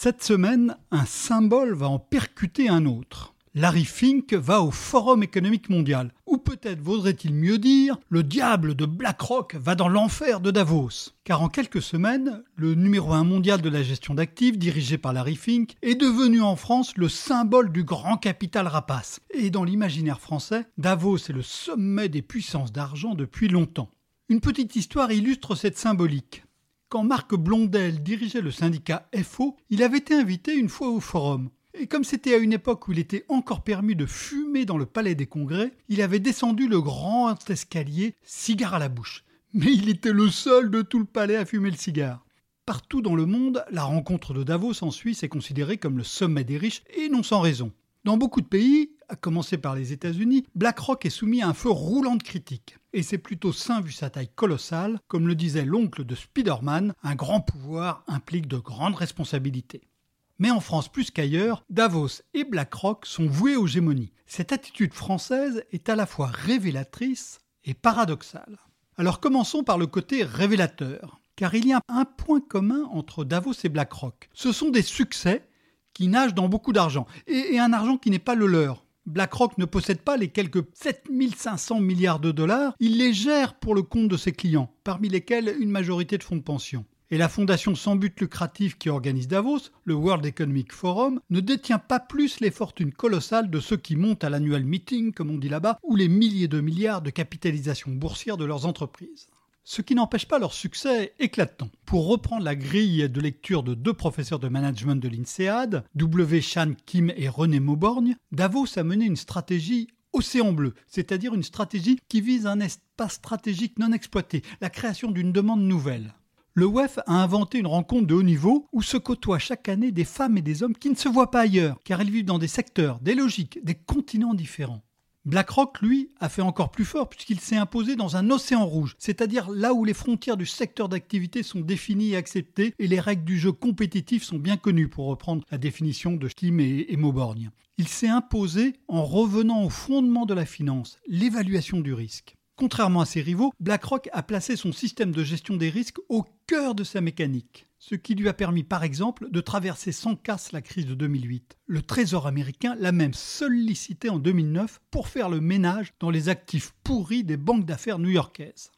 Cette semaine, un symbole va en percuter un autre. Larry Fink va au Forum économique mondial. Ou peut-être vaudrait-il mieux dire, le diable de BlackRock va dans l'enfer de Davos. Car en quelques semaines, le numéro 1 mondial de la gestion d'actifs, dirigé par Larry Fink, est devenu en France le symbole du grand capital rapace. Et dans l'imaginaire français, Davos est le sommet des puissances d'argent depuis longtemps. Une petite histoire illustre cette symbolique. Quand Marc Blondel dirigeait le syndicat FO, il avait été invité une fois au forum. Et comme c'était à une époque où il était encore permis de fumer dans le palais des congrès, il avait descendu le grand escalier, cigare à la bouche. Mais il était le seul de tout le palais à fumer le cigare. Partout dans le monde, la rencontre de Davos en Suisse est considérée comme le sommet des riches, et non sans raison. Dans beaucoup de pays, à commencer par les États-Unis, BlackRock est soumis à un feu roulant de critiques. Et c'est plutôt sain vu sa taille colossale, comme le disait l'oncle de Spider-Man, un grand pouvoir implique de grandes responsabilités. Mais en France plus qu'ailleurs, Davos et BlackRock sont voués aux gémonies. Cette attitude française est à la fois révélatrice et paradoxale. Alors commençons par le côté révélateur, car il y a un point commun entre Davos et BlackRock. Ce sont des succès qui nagent dans beaucoup d'argent, et un argent qui n'est pas le leur. BlackRock ne possède pas les quelques 7500 milliards de dollars, il les gère pour le compte de ses clients, parmi lesquels une majorité de fonds de pension. Et la fondation sans but lucratif qui organise Davos, le World Economic Forum, ne détient pas plus les fortunes colossales de ceux qui montent à l'annual meeting, comme on dit là-bas, ou les milliers de milliards de capitalisation boursière de leurs entreprises ce qui n'empêche pas leur succès éclatant. Pour reprendre la grille de lecture de deux professeurs de management de l'INSEAD, W. Chan Kim et René Mauborgne, Davos a mené une stratégie océan bleu, c'est-à-dire une stratégie qui vise un espace stratégique non exploité, la création d'une demande nouvelle. Le WEF a inventé une rencontre de haut niveau où se côtoient chaque année des femmes et des hommes qui ne se voient pas ailleurs, car ils vivent dans des secteurs, des logiques, des continents différents. BlackRock, lui, a fait encore plus fort puisqu'il s'est imposé dans un océan rouge, c'est-à-dire là où les frontières du secteur d'activité sont définies et acceptées et les règles du jeu compétitif sont bien connues, pour reprendre la définition de Kim et, et Mauborgne. Il s'est imposé en revenant au fondement de la finance, l'évaluation du risque. Contrairement à ses rivaux, BlackRock a placé son système de gestion des risques au cœur de sa mécanique ce qui lui a permis par exemple de traverser sans casse la crise de 2008. Le Trésor américain l'a même sollicité en 2009 pour faire le ménage dans les actifs pourris des banques d'affaires new-yorkaises.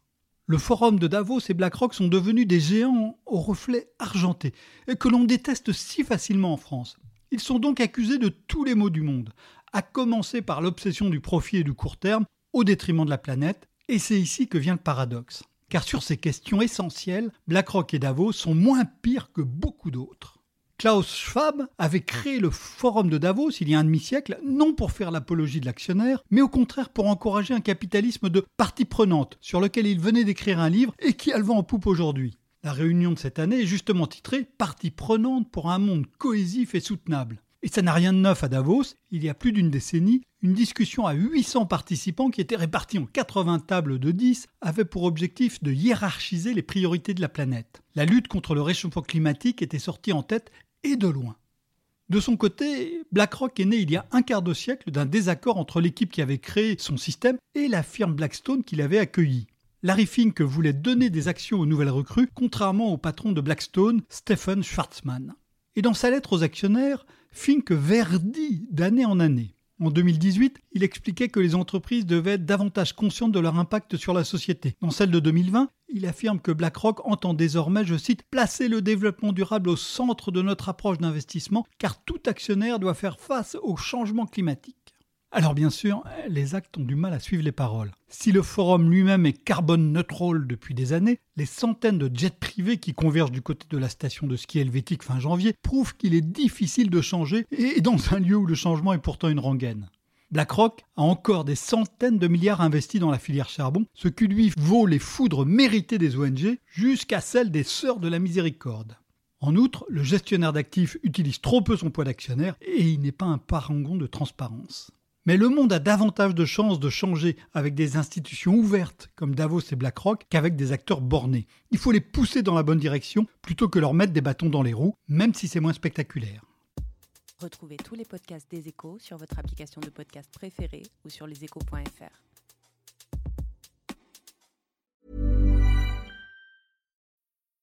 Le forum de Davos et BlackRock sont devenus des géants au reflet argenté, que l'on déteste si facilement en France. Ils sont donc accusés de tous les maux du monde, à commencer par l'obsession du profit et du court terme, au détriment de la planète, et c'est ici que vient le paradoxe car sur ces questions essentielles, BlackRock et Davos sont moins pires que beaucoup d'autres. Klaus Schwab avait créé le forum de Davos il y a un demi-siècle, non pour faire l'apologie de l'actionnaire, mais au contraire pour encourager un capitalisme de partie prenante, sur lequel il venait d'écrire un livre et qui a le vent en poupe aujourd'hui. La réunion de cette année est justement titrée Partie prenante pour un monde cohésif et soutenable. Et ça n'a rien de neuf à Davos. Il y a plus d'une décennie, une discussion à 800 participants qui était répartie en 80 tables de 10 avait pour objectif de hiérarchiser les priorités de la planète. La lutte contre le réchauffement climatique était sortie en tête et de loin. De son côté, BlackRock est né il y a un quart de siècle d'un désaccord entre l'équipe qui avait créé son système et la firme Blackstone qui l'avait accueilli. Larry Fink voulait donner des actions aux nouvelles recrues, contrairement au patron de Blackstone, Stephen Schwarzman. Et dans sa lettre aux actionnaires, Fink verdit d'année en année. En 2018, il expliquait que les entreprises devaient être davantage conscientes de leur impact sur la société. Dans celle de 2020, il affirme que BlackRock entend désormais, je cite, placer le développement durable au centre de notre approche d'investissement, car tout actionnaire doit faire face au changement climatique. Alors bien sûr, les actes ont du mal à suivre les paroles. Si le forum lui-même est carbone neutral depuis des années, les centaines de jets privés qui convergent du côté de la station de ski helvétique fin janvier prouvent qu'il est difficile de changer et dans un lieu où le changement est pourtant une rengaine. BlackRock a encore des centaines de milliards investis dans la filière charbon, ce qui lui vaut les foudres méritées des ONG jusqu'à celles des Sœurs de la Miséricorde. En outre, le gestionnaire d'actifs utilise trop peu son poids d'actionnaire et il n'est pas un parangon de transparence. Mais le monde a davantage de chances de changer avec des institutions ouvertes comme Davos et BlackRock qu'avec des acteurs bornés. Il faut les pousser dans la bonne direction plutôt que leur mettre des bâtons dans les roues, même si c'est moins spectaculaire. Retrouvez tous les podcasts des échos sur votre application de podcast préférée ou sur leséchos.fr.